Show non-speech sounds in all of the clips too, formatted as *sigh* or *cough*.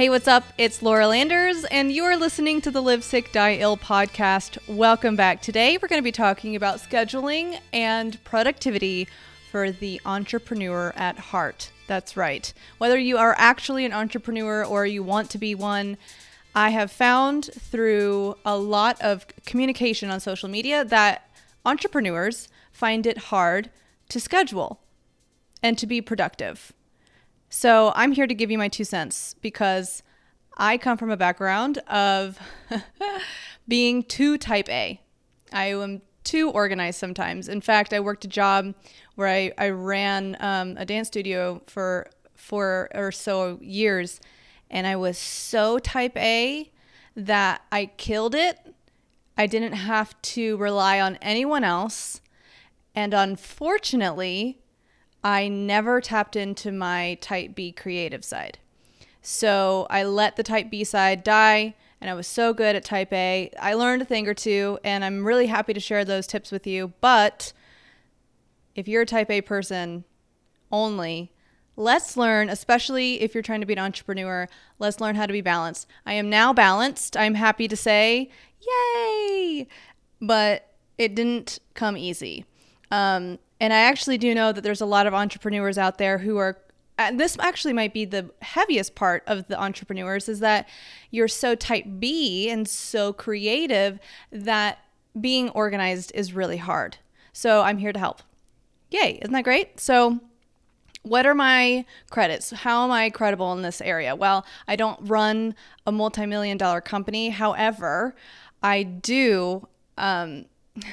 Hey, what's up? It's Laura Landers, and you are listening to the Live Sick, Die Ill podcast. Welcome back. Today, we're going to be talking about scheduling and productivity for the entrepreneur at heart. That's right. Whether you are actually an entrepreneur or you want to be one, I have found through a lot of communication on social media that entrepreneurs find it hard to schedule and to be productive. So I'm here to give you my two cents because I come from a background of *laughs* being too type A. I am too organized sometimes. In fact, I worked a job where I, I ran um, a dance studio for four or so years, and I was so type A that I killed it. I didn't have to rely on anyone else. And unfortunately, I never tapped into my type B creative side. So I let the type B side die, and I was so good at type A. I learned a thing or two, and I'm really happy to share those tips with you. But if you're a type A person only, let's learn, especially if you're trying to be an entrepreneur, let's learn how to be balanced. I am now balanced. I'm happy to say, yay! But it didn't come easy. Um, and I actually do know that there's a lot of entrepreneurs out there who are and this actually might be the heaviest part of the entrepreneurs is that you're so type B and so creative that being organized is really hard. So I'm here to help. Yay, isn't that great? So what are my credits? How am I credible in this area? Well, I don't run a multi million dollar company. However, I do, um, *laughs*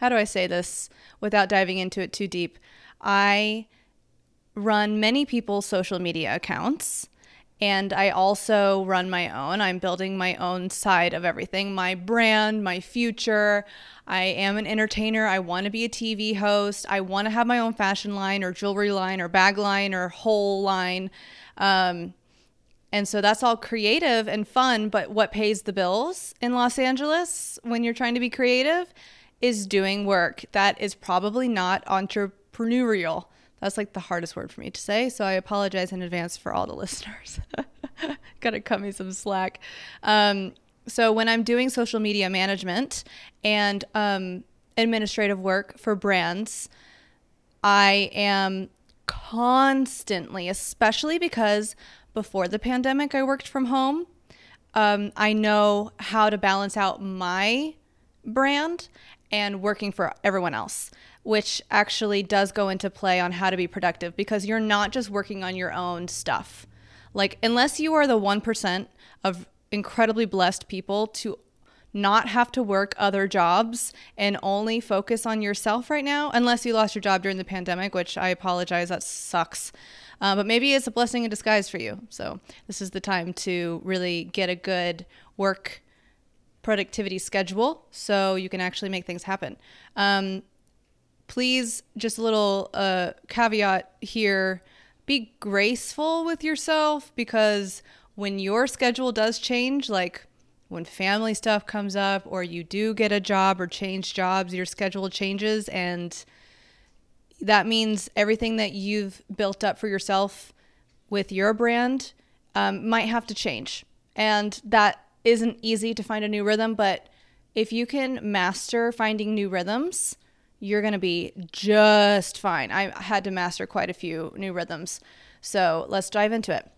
how do I say this without diving into it too deep? I run many people's social media accounts. And I also run my own. I'm building my own side of everything my brand, my future. I am an entertainer. I want to be a TV host. I want to have my own fashion line or jewelry line or bag line or whole line. Um, and so that's all creative and fun. But what pays the bills in Los Angeles when you're trying to be creative is doing work that is probably not entrepreneurial. That's like the hardest word for me to say. So I apologize in advance for all the *laughs* listeners. Gotta cut me some slack. Um, so when I'm doing social media management and um, administrative work for brands, I am constantly, especially because before the pandemic, I worked from home. Um, I know how to balance out my brand and working for everyone else which actually does go into play on how to be productive because you're not just working on your own stuff. Like, unless you are the 1% of incredibly blessed people to not have to work other jobs and only focus on yourself right now, unless you lost your job during the pandemic, which I apologize, that sucks. Uh, but maybe it's a blessing in disguise for you. So, this is the time to really get a good work productivity schedule so you can actually make things happen. Um, please, just a little uh, caveat here be graceful with yourself because when your schedule does change, like when family stuff comes up or you do get a job or change jobs, your schedule changes. And that means everything that you've built up for yourself with your brand um, might have to change. And that isn't easy to find a new rhythm, but if you can master finding new rhythms, you're going to be just fine. I had to master quite a few new rhythms. So let's dive into it.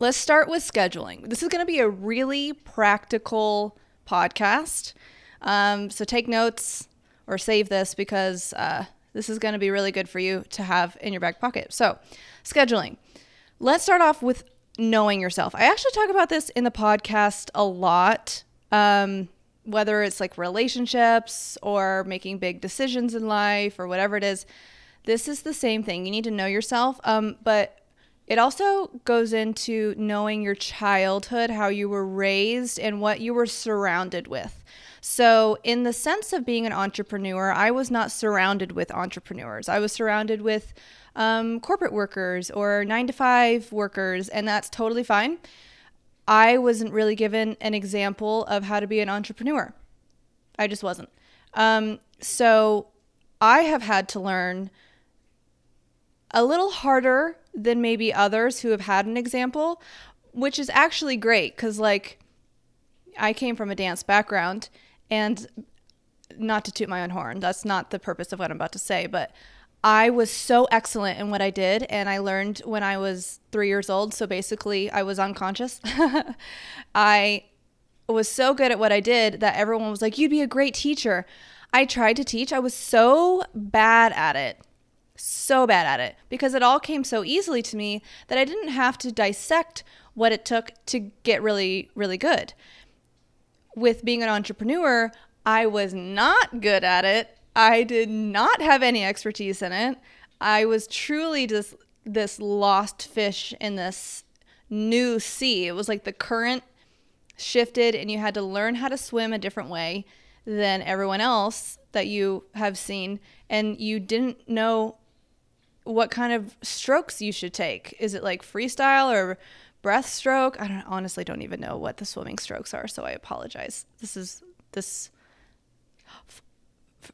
Let's start with scheduling. This is going to be a really practical podcast. Um, so take notes or save this because uh, this is going to be really good for you to have in your back pocket. So, scheduling. Let's start off with knowing yourself. I actually talk about this in the podcast a lot. Um, whether it's like relationships or making big decisions in life or whatever it is, this is the same thing. You need to know yourself. Um, but it also goes into knowing your childhood, how you were raised, and what you were surrounded with. So, in the sense of being an entrepreneur, I was not surrounded with entrepreneurs. I was surrounded with um, corporate workers or nine to five workers, and that's totally fine. I wasn't really given an example of how to be an entrepreneur. I just wasn't. Um, so I have had to learn a little harder than maybe others who have had an example, which is actually great because, like, I came from a dance background and not to toot my own horn, that's not the purpose of what I'm about to say, but I was so excellent in what I did, and I learned when I was three years old. So basically, I was unconscious. *laughs* I was so good at what I did that everyone was like, You'd be a great teacher. I tried to teach, I was so bad at it. So bad at it because it all came so easily to me that I didn't have to dissect what it took to get really, really good. With being an entrepreneur, I was not good at it I did not have any expertise in it. I was truly just this lost fish in this new sea. It was like the current shifted and you had to learn how to swim a different way than everyone else that you have seen and you didn't know what kind of strokes you should take. Is it like freestyle or breaststroke? I don't honestly don't even know what the swimming strokes are, so I apologize. This is this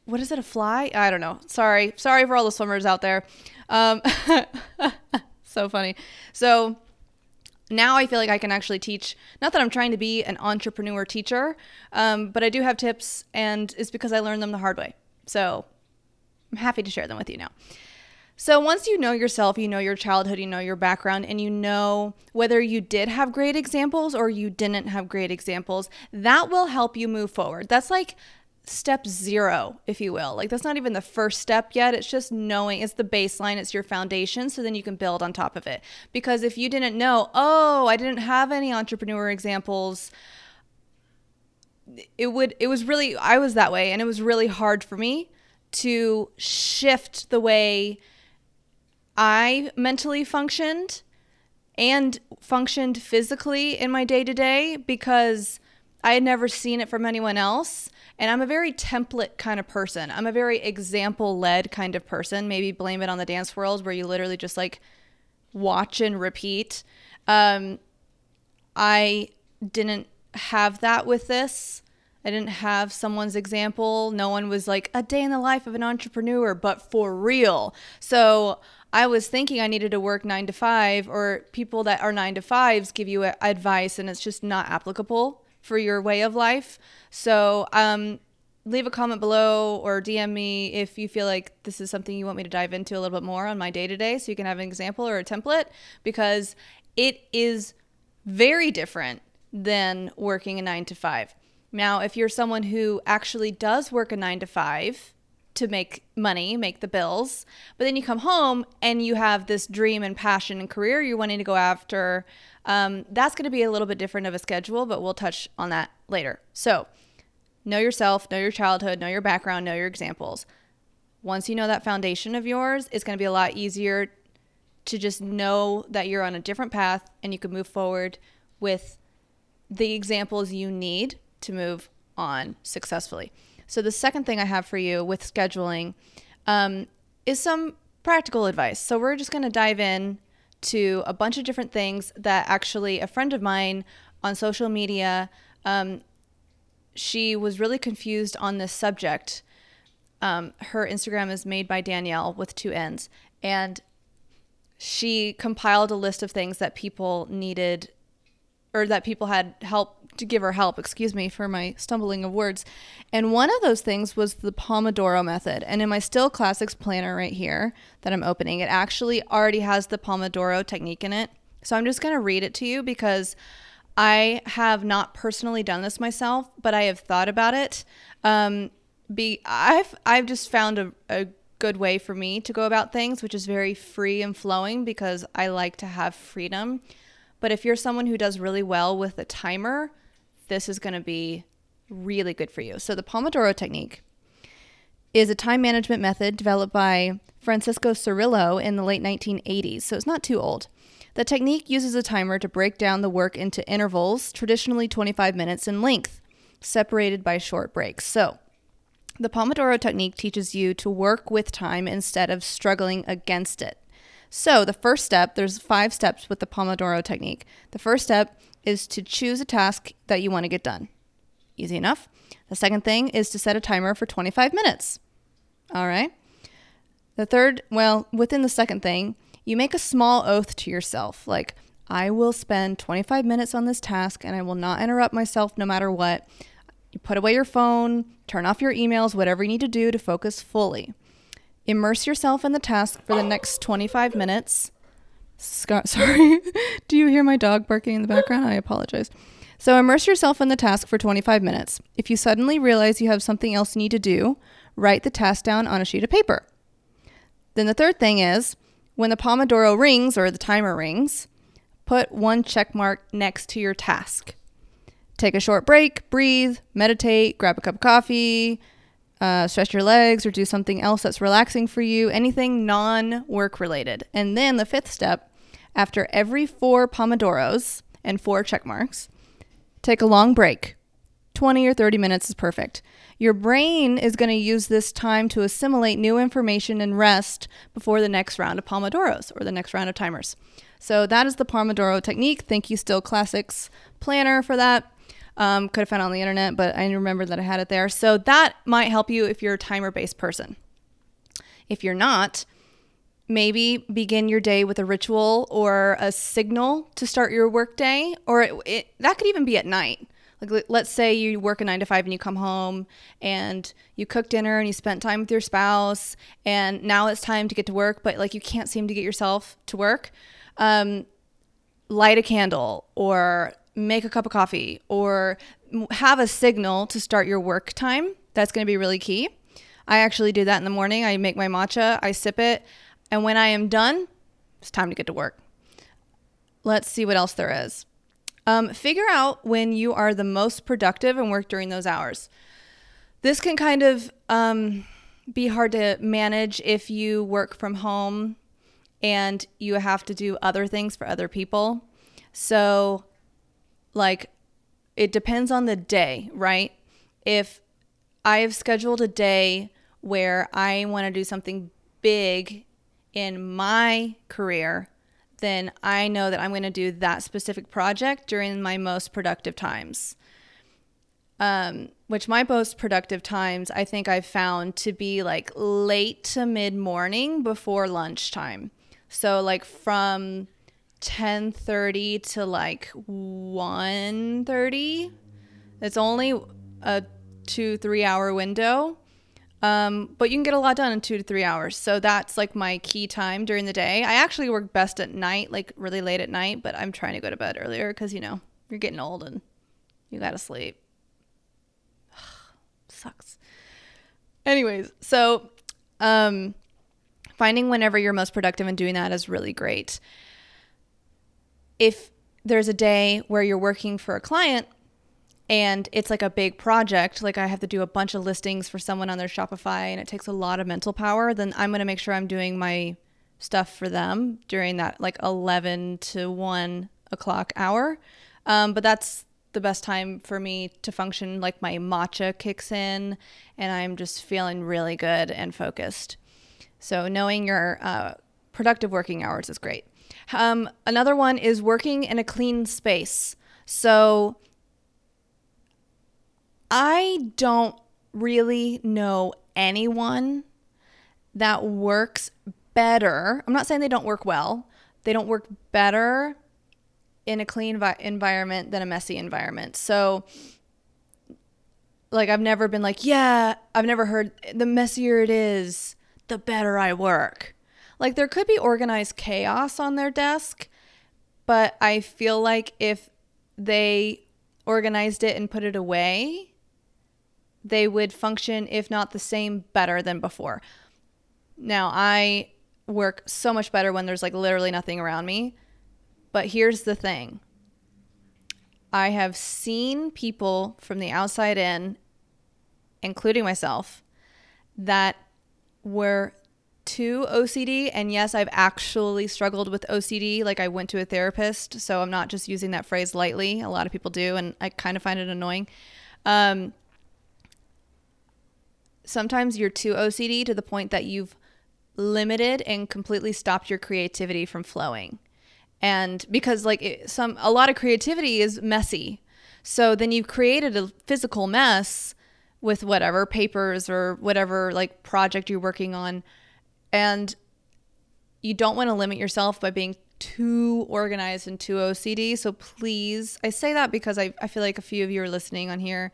what is it a fly? I don't know. Sorry. Sorry for all the swimmers out there. Um, *laughs* so funny. So now i feel like i can actually teach not that i'm trying to be an entrepreneur teacher um, but i do have tips and it's because i learned them the hard way. So i'm happy to share them with you now. So once you know yourself, you know your childhood, you know your background, and you know whether you did have great examples or you didn't have great examples, that will help you move forward. That's like step zero, if you will. Like that's not even the first step yet. It's just knowing it's the baseline, it's your foundation. So then you can build on top of it. Because if you didn't know, oh, I didn't have any entrepreneur examples, it would, it was really, I was that way. And it was really hard for me to shift the way I mentally functioned and functioned physically in my day to day because I had never seen it from anyone else. And I'm a very template kind of person. I'm a very example led kind of person. Maybe blame it on the dance world where you literally just like watch and repeat. Um, I didn't have that with this. I didn't have someone's example. No one was like a day in the life of an entrepreneur, but for real. So I was thinking I needed to work nine to five, or people that are nine to fives give you advice, and it's just not applicable for your way of life. So, um, leave a comment below or DM me if you feel like this is something you want me to dive into a little bit more on my day to day so you can have an example or a template because it is very different than working a nine to five. Now, if you're someone who actually does work a nine to five to make money, make the bills, but then you come home and you have this dream and passion and career you're wanting to go after, um, that's going to be a little bit different of a schedule, but we'll touch on that later. So, know yourself, know your childhood, know your background, know your examples. Once you know that foundation of yours, it's going to be a lot easier to just know that you're on a different path and you can move forward with the examples you need to move on successfully. So, the second thing I have for you with scheduling um, is some practical advice. So, we're just going to dive in to a bunch of different things that actually a friend of mine on social media um, she was really confused on this subject. Um, her instagram is made by danielle with two n's. And she compiled a list of things that people needed or that people had help to give her help, excuse me for my stumbling of words. And one of those things was the Pomodoro method. And in my Stil Classics planner right here that I'm opening, it actually already has the Pomodoro technique in it. So I'm just going to read it to you because I have not personally done this myself, but I have thought about it. Um, be I've I've just found a, a good way for me to go about things, which is very free and flowing because I like to have freedom. But if you're someone who does really well with a timer, this is going to be really good for you. So, the Pomodoro technique is a time management method developed by Francisco Cirillo in the late 1980s, so it's not too old. The technique uses a timer to break down the work into intervals, traditionally 25 minutes in length, separated by short breaks. So, the Pomodoro technique teaches you to work with time instead of struggling against it. So, the first step, there's five steps with the Pomodoro technique. The first step is to choose a task that you want to get done. Easy enough. The second thing is to set a timer for 25 minutes. All right. The third, well, within the second thing, you make a small oath to yourself like, I will spend 25 minutes on this task and I will not interrupt myself no matter what. You put away your phone, turn off your emails, whatever you need to do to focus fully. Immerse yourself in the task for the next 25 minutes. Scott, *laughs* sorry. do you hear my dog barking in the background? I apologize. So immerse yourself in the task for 25 minutes. If you suddenly realize you have something else you need to do, write the task down on a sheet of paper. Then the third thing is when the Pomodoro rings or the timer rings, put one check mark next to your task. Take a short break, breathe, meditate, grab a cup of coffee, uh, stretch your legs, or do something else that's relaxing for you, anything non work related. And then the fifth step, after every four Pomodoros and four check marks, Take a long break. 20 or 30 minutes is perfect. Your brain is going to use this time to assimilate new information and rest before the next round of Pomodoros or the next round of timers. So that is the Pomodoro technique. Thank you, Stil Classics planner, for that. Um, could have found it on the internet, but I remember that I had it there. So that might help you if you're a timer based person. If you're not, maybe begin your day with a ritual or a signal to start your workday, or it, it, that could even be at night. Like, let's say you work a nine to five and you come home and you cook dinner and you spent time with your spouse, and now it's time to get to work, but like you can't seem to get yourself to work. Um, light a candle or make a cup of coffee or have a signal to start your work time. That's going to be really key. I actually do that in the morning. I make my matcha, I sip it, and when I am done, it's time to get to work. Let's see what else there is. Um, figure out when you are the most productive and work during those hours. This can kind of um, be hard to manage if you work from home and you have to do other things for other people. So, like, it depends on the day, right? If I have scheduled a day where I want to do something big in my career, then I know that I'm going to do that specific project during my most productive times. Um, which my most productive times I think I've found to be like late to mid morning before lunchtime. So like from 10:30 to like 1:30. It's only a 2-3 hour window um, but you can get a lot done in two to three hours. So that's like my key time during the day. I actually work best at night, like really late at night, but I'm trying to go to bed earlier because, you know, you're getting old and you got to sleep. *sighs* Sucks. Anyways, so um, finding whenever you're most productive and doing that is really great. If there's a day where you're working for a client, and it's like a big project. Like i have to do a bunch of listings for someone on their shopify and it takes a lot of mental power. Then i'm going to make sure i'm doing my stuff for them during that like 11 to 1 o'clock hour. Um, but that's the best time for me to function. Like my matcha kicks in and i'm just feeling really good and focused. So knowing your uh, productive working hours is great. Um, another one is working in a clean space. So I don't really know anyone that works better. I'm not saying they don't work well. They don't work better in a clean vi- environment than a messy environment. So like I've never been like, yeah, I've never heard the messier it is, the better I work. Like there could be organized chaos on their desk, but I feel like if they organized it and put it away, they would function, if not the same, better than before. Now, I work so much better when there's like literally nothing around me. But here's the thing I have seen people from the outside in, including myself, that were too OCD. And yes, I've actually struggled with OCD. Like I went to a therapist, so I'm not just using that phrase lightly. A lot of people do, and I kind of find it annoying. Um, sometimes you're too OCD to the point that you've limited and completely stopped your creativity from flowing. And because like it, some a lot of creativity is messy. So then you've created a physical mess with whatever papers or whatever like project you're working on and you don't want to limit yourself by being too organized and too OCD. So please, I say that because I, I feel like a few of you are listening on here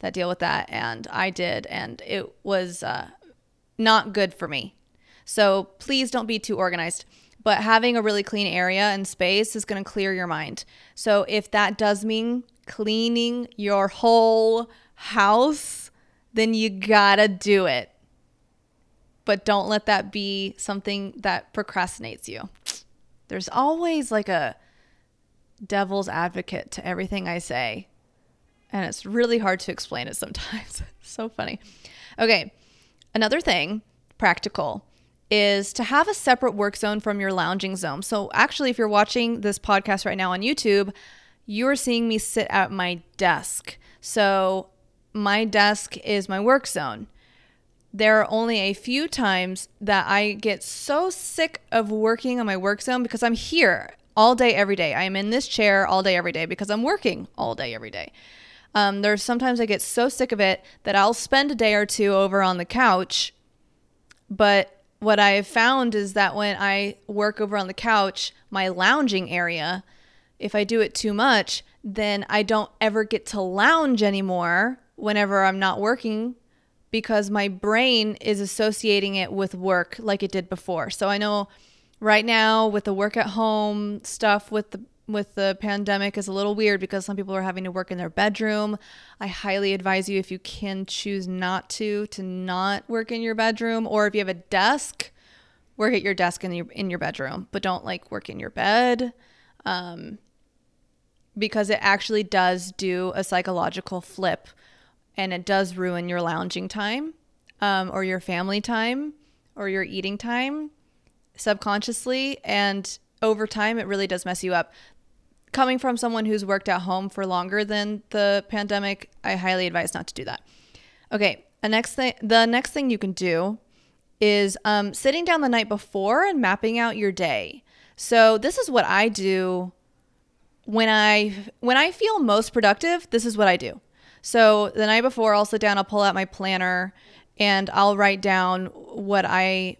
that deal with that. And I did. And it was uh, not good for me. So please don't be too organized. But having a really clean area and space is going to clear your mind. So if that does mean cleaning your whole house, then you gotta do it. But don't let that be something that procrastinates you. There's always like a devil's advocate to everything I say. And it's really hard to explain it sometimes. *laughs* so funny. Okay. Another thing, practical, is to have a separate work zone from your lounging zone. So, actually, if you're watching this podcast right now on YouTube, you're seeing me sit at my desk. So, my desk is my work zone there are only a few times that I get so sick of working on my work zone because I'm here all day, every day. I am in this chair all day, every day because I'm working all day, every day. Um, there's sometimes I get so sick of it that I'll spend a day or two over on the couch. But what I have found is that when I work over on the couch, my lounging area, if I do it too much, then I don't ever get to lounge anymore whenever I'm not working because my brain is associating it with work like it did before. So I know right now with the work at home stuff with the with the pandemic is a little weird because some people are having to work in their bedroom. I highly advise you if you can choose not to to not work in your bedroom or if you have a desk, work at your desk in your in your bedroom, but don't like work in your bed. Um, because it actually does do a psychological flip and it does ruin your lounging time um, or your family time or your eating time subconsciously. And over time, it really does mess you up. Coming from someone who's worked at home for longer than the pandemic, I highly advise not to do that. Okay, a next thing, the next thing you can do is um, sitting down the night before and mapping out your day. So this is what I do when I when I feel most productive. This is what I do. So the night before, I'll sit down, I'll pull out my planner, and I'll write down what I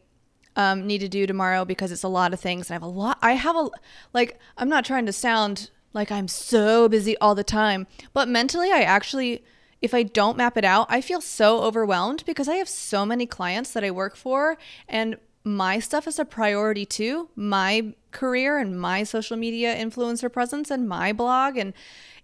um, need to do tomorrow because it's a lot of things. And I have a lot. I have a like. I'm not trying to sound like I'm so busy all the time, but mentally, I actually. If I don't map it out, I feel so overwhelmed because I have so many clients that I work for and my stuff is a priority too. My career and my social media influencer presence and my blog and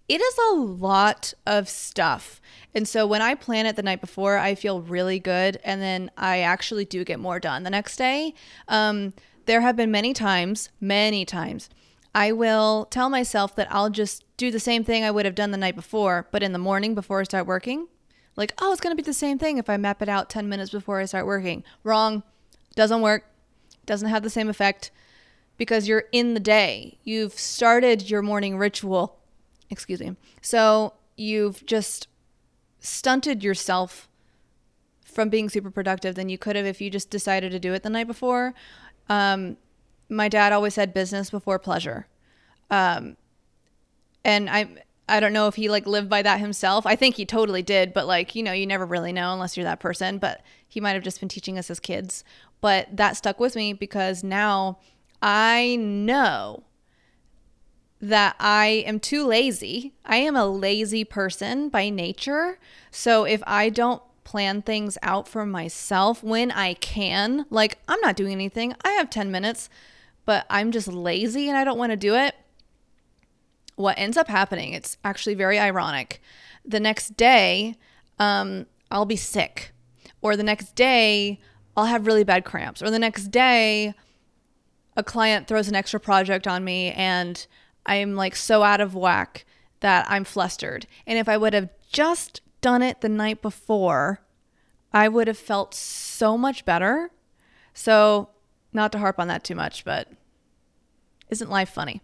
it is a lot of stuff. And so when I plan it the night before, I feel really good. And then I actually do get more done the next day. Um, there have been many times, many times, I will tell myself that I'll just do the same thing I would have done the night before, but in the morning before I start working. Like, oh, it's going to be the same thing if I map it out 10 minutes before I start working. Wrong. Doesn't work. Doesn't have the same effect because you're in the day. You've started your morning ritual Excuse me. So you've just stunted yourself from being super productive than you could have if you just decided to do it the night before. Um, my dad always said business before pleasure. Um, and I I don't know if he like lived by that himself. I think he totally did, but like, you know, you never really know unless you're that person, but he might have just been teaching us as kids. But that stuck with me because now I know that I am too lazy. I am a lazy person by nature. So if I don't plan things out for myself when I can, like I'm not doing anything, I have 10 minutes, but I'm just lazy and I don't want to do it. What ends up happening, it's actually very ironic. The next day, um, I'll be sick, or the next day, I'll have really bad cramps, or the next day, a client throws an extra project on me and I'm like so out of whack that I'm flustered. And if I would have just done it the night before, I would have felt so much better. So, not to harp on that too much, but isn't life funny?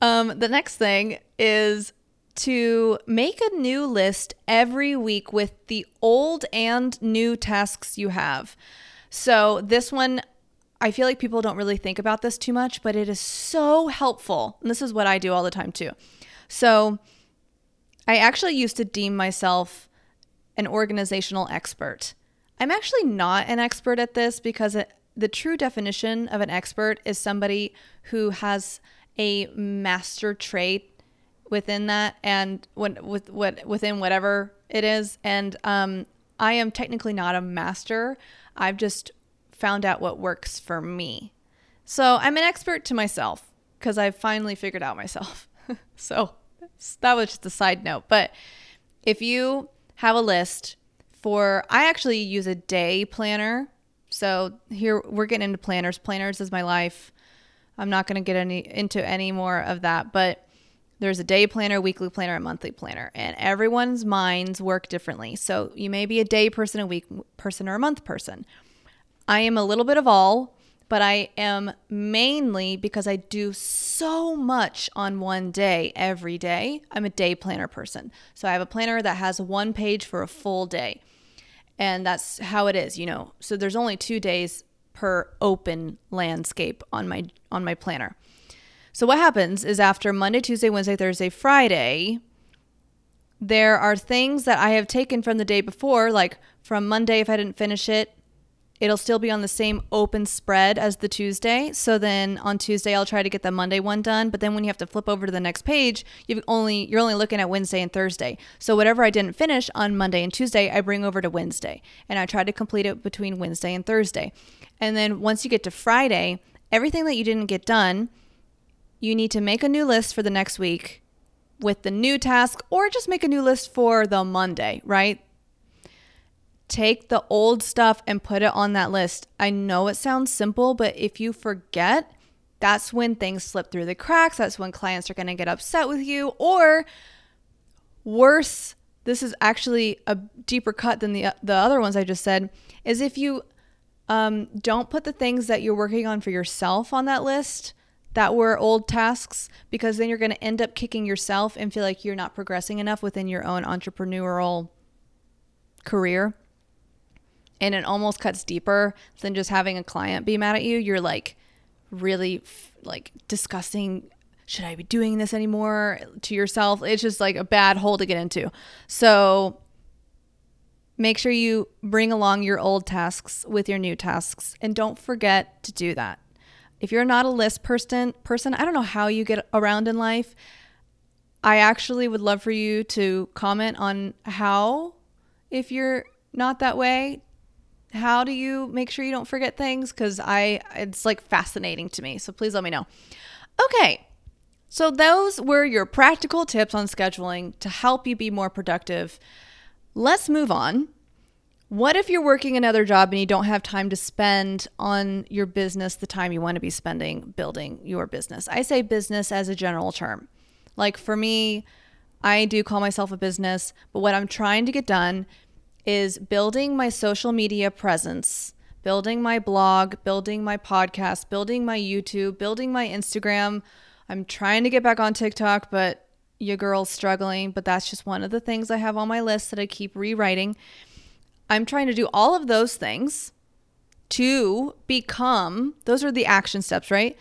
Um, the next thing is to make a new list every week with the old and new tasks you have. So, this one I feel like people don't really think about this too much, but it is so helpful. And this is what I do all the time too. So I actually used to deem myself an organizational expert. I'm actually not an expert at this because it, the true definition of an expert is somebody who has a master trait within that and when with what within whatever it is and um I am technically not a master. I've just found out what works for me. So, I'm an expert to myself because I've finally figured out myself. *laughs* so, that was just a side note, but if you have a list for I actually use a day planner. So here we're getting into planners. Planners is my life. I'm not going to get any into any more of that, but there's a day planner, weekly planner, and monthly planner, and everyone's minds work differently. So you may be a day person, a week person, or a month person. I am a little bit of all, but I am mainly because I do so much on one day every day. I'm a day planner person. So I have a planner that has one page for a full day and that's how it is you know so there's only two days per open landscape on my on my planner so what happens is after monday tuesday wednesday thursday friday there are things that i have taken from the day before like from monday if i didn't finish it It'll still be on the same open spread as the Tuesday. So then on Tuesday I'll try to get the Monday one done, but then when you have to flip over to the next page, you've only you're only looking at Wednesday and Thursday. So whatever I didn't finish on Monday and Tuesday, I bring over to Wednesday. And I try to complete it between Wednesday and Thursday. And then once you get to Friday, everything that you didn't get done, you need to make a new list for the next week with the new task or just make a new list for the Monday, right? Take the old stuff and put it on that list. I know it sounds simple, but if you forget, that's when things slip through the cracks. That's when clients are going to get upset with you. Or worse, this is actually a deeper cut than the, the other ones I just said, is if you um, don't put the things that you're working on for yourself on that list that were old tasks, because then you're going to end up kicking yourself and feel like you're not progressing enough within your own entrepreneurial career and it almost cuts deeper than just having a client be mad at you. You're like really like discussing should I be doing this anymore to yourself? It's just like a bad hole to get into. So make sure you bring along your old tasks with your new tasks and don't forget to do that. If you're not a list person, person, I don't know how you get around in life. I actually would love for you to comment on how if you're not that way how do you make sure you don't forget things? Because I, it's like fascinating to me. So please let me know. Okay. So those were your practical tips on scheduling to help you be more productive. Let's move on. What if you're working another job and you don't have time to spend on your business the time you want to be spending building your business? I say business as a general term. Like for me, I do call myself a business, but what I'm trying to get done is building my social media presence, building my blog, building my podcast, building my YouTube, building my Instagram. I'm trying to get back on TikTok, but your girl's struggling, but that's just one of the things I have on my list that I keep rewriting. I'm trying to do all of those things to become, those are the action steps, right?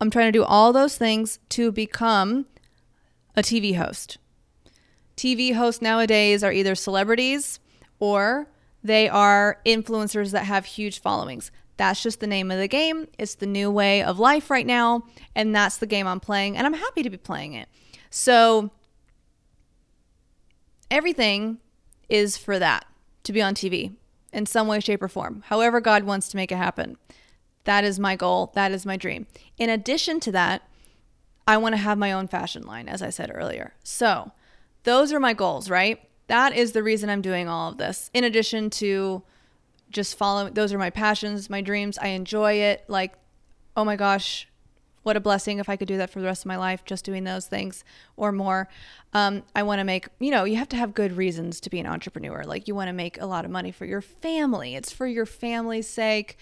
I'm trying to do all those things to become a TV host. TV hosts nowadays are either celebrities or they are influencers that have huge followings. That's just the name of the game. It's the new way of life right now. And that's the game I'm playing. And I'm happy to be playing it. So everything is for that to be on TV in some way, shape, or form. However, God wants to make it happen. That is my goal. That is my dream. In addition to that, I want to have my own fashion line, as I said earlier. So those are my goals, right? That is the reason I'm doing all of this. In addition to just following, those are my passions, my dreams. I enjoy it. Like, oh my gosh, what a blessing if I could do that for the rest of my life, just doing those things or more. Um, I want to make, you know, you have to have good reasons to be an entrepreneur. Like, you want to make a lot of money for your family, it's for your family's sake.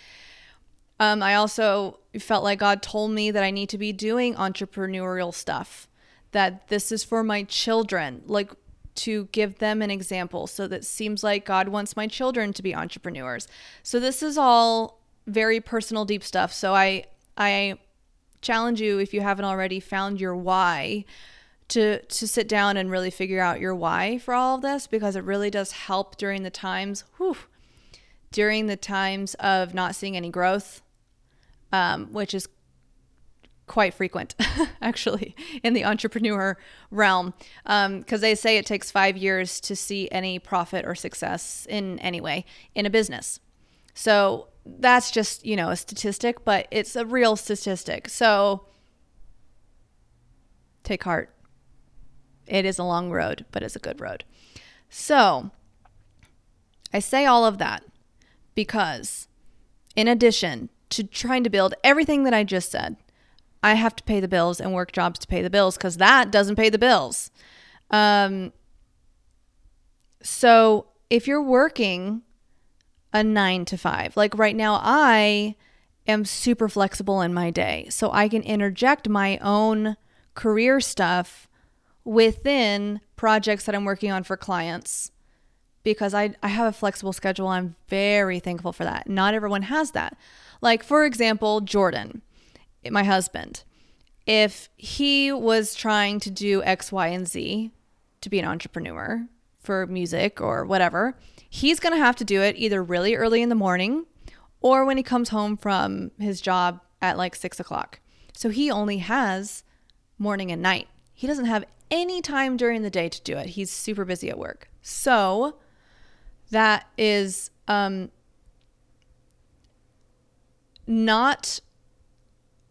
Um, I also felt like God told me that I need to be doing entrepreneurial stuff, that this is for my children. Like, to give them an example. So that seems like God wants my children to be entrepreneurs. So this is all very personal, deep stuff. So I I challenge you if you haven't already found your why to to sit down and really figure out your why for all of this because it really does help during the times whew, during the times of not seeing any growth, um, which is quite frequent *laughs* actually in the entrepreneur realm because um, they say it takes five years to see any profit or success in any way in a business. So that's just you know a statistic but it's a real statistic. So take heart. It is a long road but it's a good road. So i say all of that because in addition to trying to build everything that i just said I have to pay the bills and work jobs to pay the bills because that doesn't pay the bills. Um, so if you're working a nine to five, like right now, I am super flexible in my day. So I can interject my own career stuff within projects that I'm working on for clients because I, I have a flexible schedule. I'm very thankful for that. Not everyone has that. Like, for example, Jordan my husband, if he was trying to do X, Y, and Z to be an entrepreneur for music or whatever, he's going to have to do it either really early in the morning or when he comes home from his job at like six o'clock. So he only has morning and night. He doesn't have any time during the day to do it. He's super busy at work. So that is um, not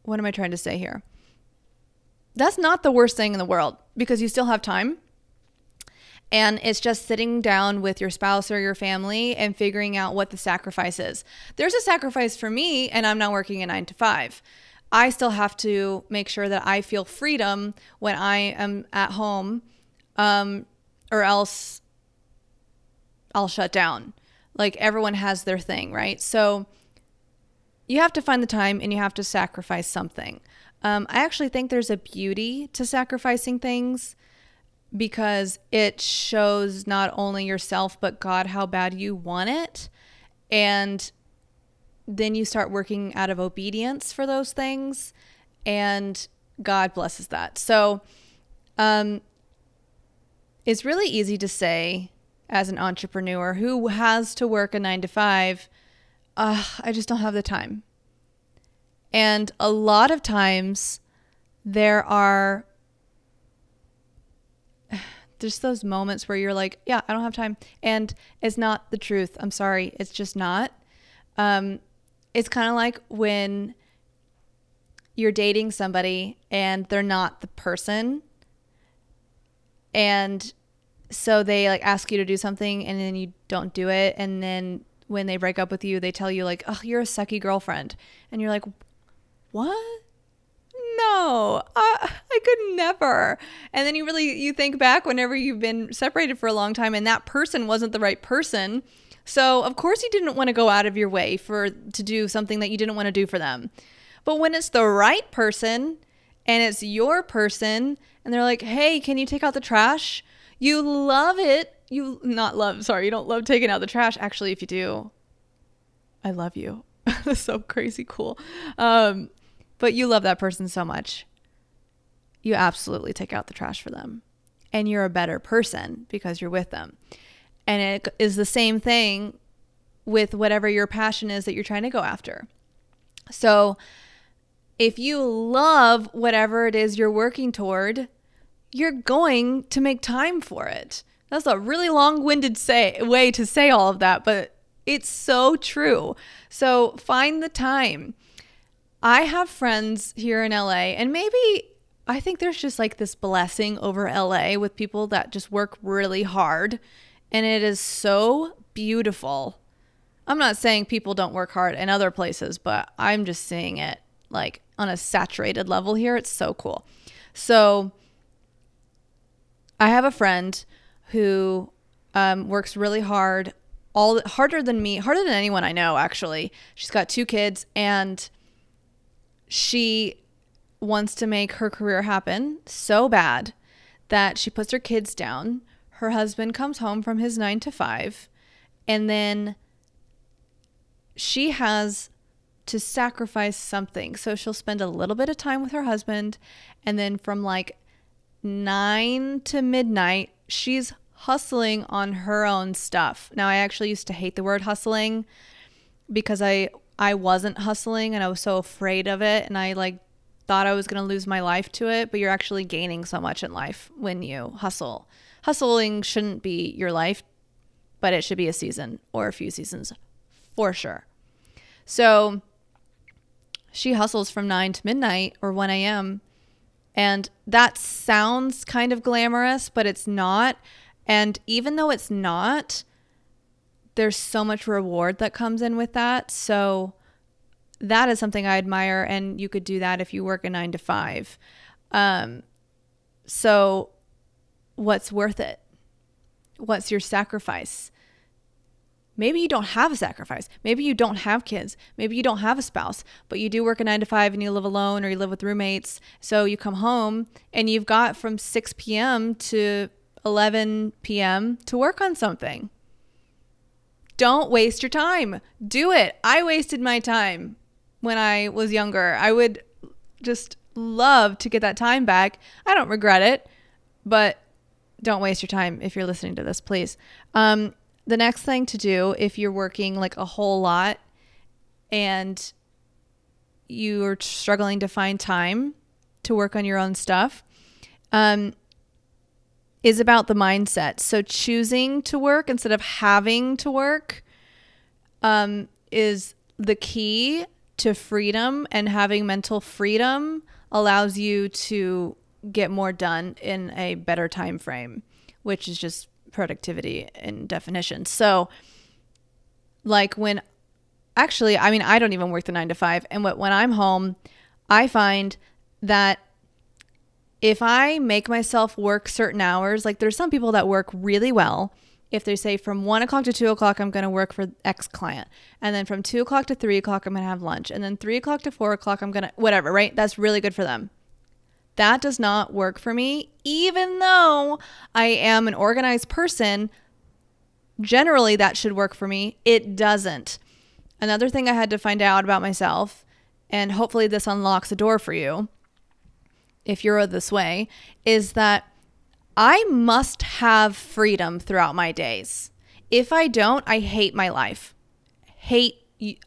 what am I trying to say here? That's not the worst thing in the world because you still have time. And it's just sitting down with your spouse or your family and figuring out what the sacrifice is. There's a sacrifice for me, and I'm not working a nine to five. I still have to make sure that I feel freedom when I am at home, um, or else I'll shut down. Like everyone has their thing, right? So you have to find the time and you have to sacrifice something. Um, I actually think there's a beauty to sacrificing things because it shows not only yourself but God how bad you want it. And then you start working out of obedience for those things, and God blesses that. So, um, it's really easy to say as an entrepreneur who has to work a nine to five uh, I just don't have the time. And a lot of times there are *sighs* just those moments where you're like, yeah, I don't have time. And it's not the truth. I'm sorry. It's just not. Um, it's kind of like when you're dating somebody and they're not the person. And so they like ask you to do something and then you don't do it. And then when they break up with you, they tell you like, "Oh, you're a sucky girlfriend," and you're like, "What?" No, I, I could never. And then you really you think back whenever you've been separated for a long time, and that person wasn't the right person. So of course you didn't want to go out of your way for to do something that you didn't want to do for them. But when it's the right person and it's your person, and they're like, "Hey, can you take out the trash?" You love it you not love, sorry, you don't love taking out the trash. Actually, if you do, I love you. *laughs* That's so crazy cool. Um, but you love that person so much. You absolutely take out the trash for them. And you're a better person because you're with them. And it is the same thing with whatever your passion is that you're trying to go after. So if you love whatever it is you're working toward, you're going to make time for it. That's a really long-winded say way to say all of that, but it's so true. So find the time. I have friends here in LA, and maybe I think there's just like this blessing over LA with people that just work really hard, and it is so beautiful. I'm not saying people don't work hard in other places, but I'm just seeing it like on a saturated level here. It's so cool. So I have a friend who um, works really hard, all harder than me, harder than anyone I know. Actually, she's got two kids, and she wants to make her career happen so bad that she puts her kids down. Her husband comes home from his nine to five, and then she has to sacrifice something. So she'll spend a little bit of time with her husband, and then from like nine to midnight, she's hustling on her own stuff. Now, I actually used to hate the word hustling because I I wasn't hustling and I was so afraid of it and I like thought I was going to lose my life to it, but you're actually gaining so much in life when you hustle. Hustling shouldn't be your life, but it should be a season or a few seasons for sure. So she hustles from 9 to midnight or 1 a.m. And that sounds kind of glamorous, but it's not. And even though it's not, there's so much reward that comes in with that. So that is something I admire. And you could do that if you work a nine to five. Um, so what's worth it? What's your sacrifice? Maybe you don't have a sacrifice. Maybe you don't have kids. Maybe you don't have a spouse, but you do work a nine to five and you live alone or you live with roommates. So you come home and you've got from 6 p.m. to 11 p.m. to work on something. Don't waste your time. Do it. I wasted my time when I was younger. I would just love to get that time back. I don't regret it, but don't waste your time if you're listening to this, please. Um, the next thing to do if you're working like a whole lot and you're struggling to find time to work on your own stuff um, is about the mindset. So choosing to work instead of having to work um, is the key to freedom, and having mental freedom allows you to get more done in a better time frame, which is just productivity in definition. So, like when actually, I mean, I don't even work the nine to five. And when I'm home, I find that if I make myself work certain hours, like there's some people that work really well. If they say from one o'clock to two o'clock, I'm going to work for X client. And then from two o'clock to three o'clock, I'm going to have lunch. And then three o'clock to four o'clock, I'm going to, whatever, right? That's really good for them. That does not work for me, even though I am an organized person. Generally, that should work for me. It doesn't. Another thing I had to find out about myself, and hopefully this unlocks a door for you if you're this way, is that I must have freedom throughout my days. If I don't, I hate my life. Hate,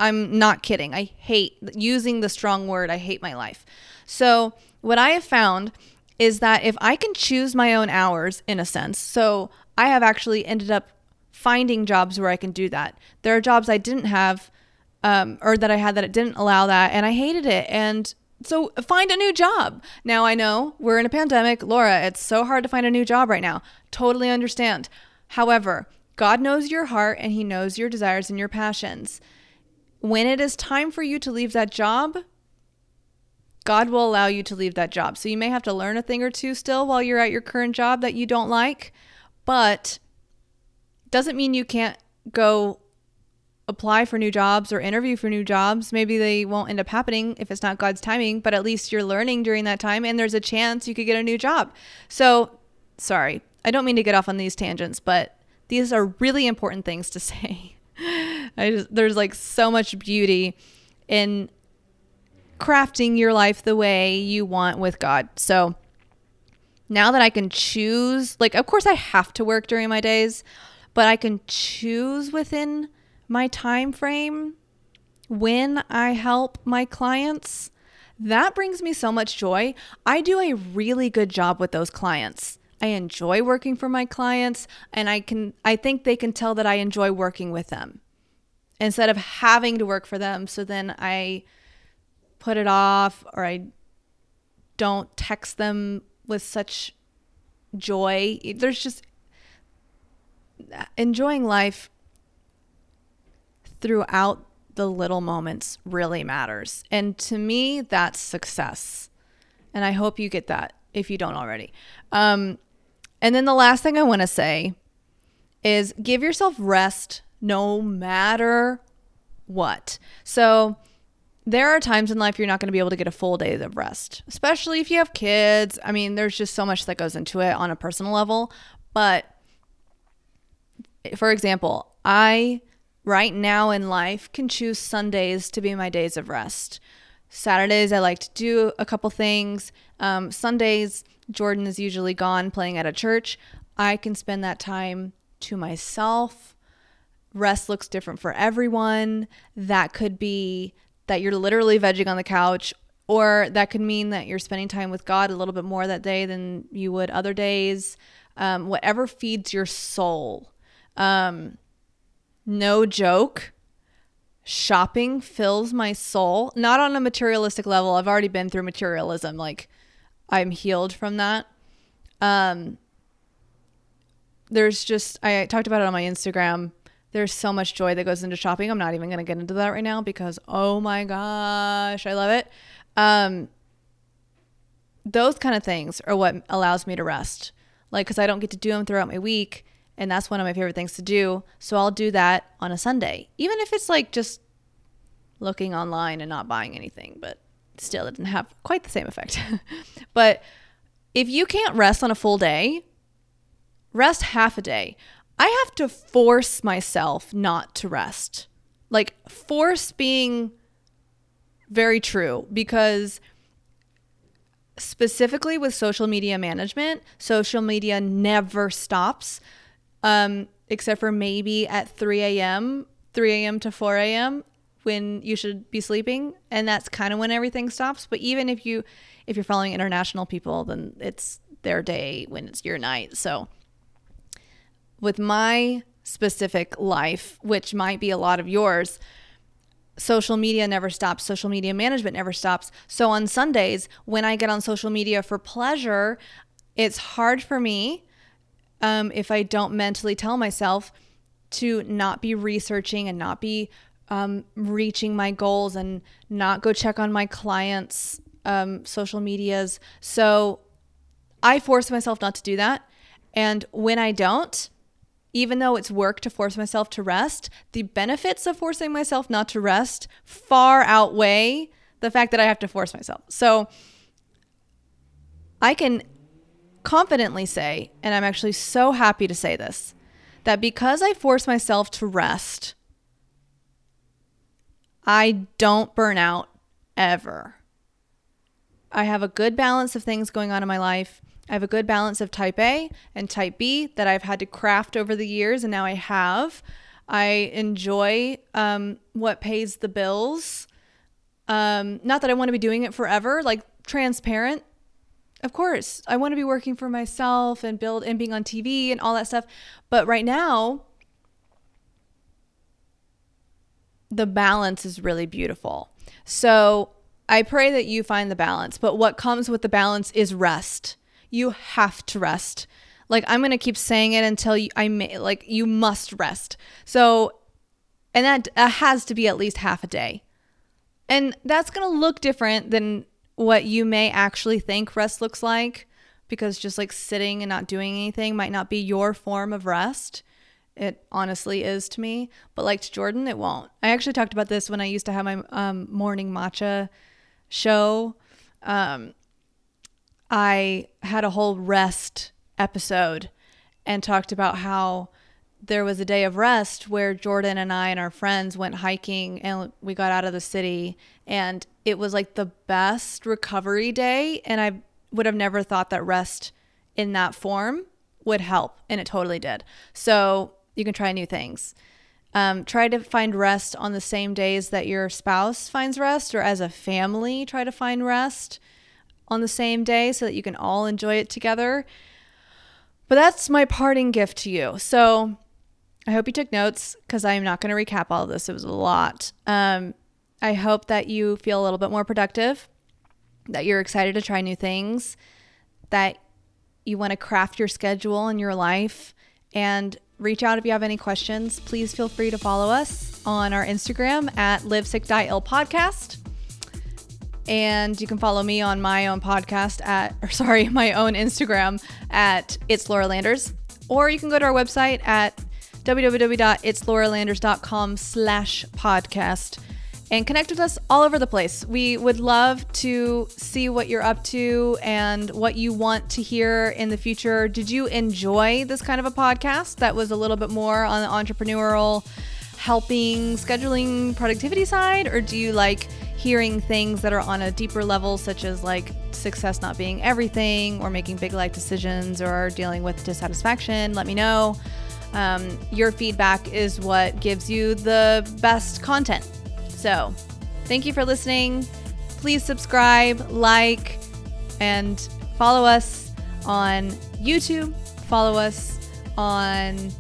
I'm not kidding. I hate using the strong word, I hate my life. So, what I have found is that if I can choose my own hours in a sense, so I have actually ended up finding jobs where I can do that. There are jobs I didn't have um, or that I had that it didn't allow that, and I hated it. And so find a new job. Now I know we're in a pandemic. Laura, it's so hard to find a new job right now. Totally understand. However, God knows your heart and He knows your desires and your passions. When it is time for you to leave that job, God will allow you to leave that job. So you may have to learn a thing or two still while you're at your current job that you don't like, but doesn't mean you can't go apply for new jobs or interview for new jobs. Maybe they won't end up happening if it's not God's timing, but at least you're learning during that time and there's a chance you could get a new job. So, sorry, I don't mean to get off on these tangents, but these are really important things to *laughs* say. I just there's like so much beauty in crafting your life the way you want with God. So now that I can choose, like, of course, I have to work during my days, but I can choose within my time frame when I help my clients. That brings me so much joy. I do a really good job with those clients. I enjoy working for my clients and I can I think they can tell that I enjoy working with them. Instead of having to work for them, so then I put it off or I don't text them with such joy. There's just enjoying life throughout the little moments really matters. And to me, that's success. And I hope you get that if you don't already. Um, and then the last thing I want to say is give yourself rest no matter what. So, there are times in life you're not going to be able to get a full day of rest, especially if you have kids. I mean, there's just so much that goes into it on a personal level. But for example, I right now in life can choose Sundays to be my days of rest. Saturdays, I like to do a couple things. Um, Sundays, Jordan is usually gone playing at a church. I can spend that time to myself rest looks different for everyone. That could be that you're literally vegging on the couch, or that could mean that you're spending time with God a little bit more that day than you would other days. Um, whatever feeds your soul. Um, no joke. Shopping fills my soul, not on a materialistic level. I've already been through materialism. Like, I'm healed from that. Um, there's just, I talked about it on my Instagram. There's so much joy that goes into shopping. I'm not even going to get into that right now because, oh my gosh, I love it. Um, those kind of things are what allows me to rest. Like, because I don't get to do them throughout my week. And that's one of my favorite things to do. So I'll do that on a Sunday, even if it's like just looking online and not buying anything, but still, it didn't have quite the same effect. *laughs* but if you can't rest on a full day, rest half a day. I have to force myself not to rest. Like, force being very true because specifically with social media management, social media never stops, um, except for maybe at 3 a.m., 3 a.m. to 4 a.m. when you should be sleeping, and that's kind of when everything stops. But even if you if you're following international people, then it's their day when it's your night. So with my specific life, which might be a lot of yours, social media never stops. Social media management never stops. So on Sundays, when I get on social media for pleasure, it's hard for me um, if I don't mentally tell myself to not be researching and not be um, reaching my goals and not go check on my clients' um, social medias. So I force myself not to do that. And when I don't, even though it's work to force myself to rest, the benefits of forcing myself not to rest far outweigh the fact that I have to force myself. So I can confidently say, and I'm actually so happy to say this, that because I force myself to rest, I don't burn out ever. I have a good balance of things going on in my life. I have a good balance of type A and type B that I've had to craft over the years, and now I have. I enjoy um, what pays the bills. Um, not that I want to be doing it forever, like transparent. Of course, I want to be working for myself and build and being on TV and all that stuff. But right now, the balance is really beautiful. So I pray that you find the balance. But what comes with the balance is rest you have to rest. Like I'm going to keep saying it until you, I may like you must rest. So and that uh, has to be at least half a day. And that's going to look different than what you may actually think rest looks like because just like sitting and not doing anything might not be your form of rest. It honestly is to me, but like to Jordan, it won't. I actually talked about this when I used to have my um, morning matcha show. Um, I had a whole rest episode and talked about how there was a day of rest where Jordan and I and our friends went hiking and we got out of the city and it was like the best recovery day and I would have never thought that rest in that form would help and it totally did. So you can try new things. Um, try to find rest on the same days that your spouse finds rest or as a family try to find rest on the same day so that you can all enjoy it together. But that's my parting gift to you. So I hope you took notes because I'm not going to recap all of this. It was a lot. Um, I hope that you feel a little bit more productive, that you're excited to try new things, that you want to craft your schedule in your life, and reach out if you have any questions. Please feel free to follow us on our Instagram at Live Sick Die Ill Podcast. And you can follow me on my own podcast at, or sorry, *laughs* my own Instagram at It's Laura Landers. Or you can go to our website at www.itslauralanders.com slash podcast and connect with us all over the place. We would love to see what you're up to and what you want to hear in the future. Did you enjoy this kind of a podcast that was a little bit more on the entrepreneurial, helping, scheduling, productivity side? Or do you like hearing things that are on a deeper level, such as like success not being everything, or making big life decisions, or dealing with dissatisfaction, let me know. Um, your feedback is what gives you the best content. So, thank you for listening. Please subscribe, like, and follow us on YouTube. Follow us on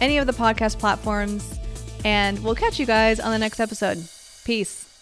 any of the podcast platforms. And we'll catch you guys on the next episode. Peace.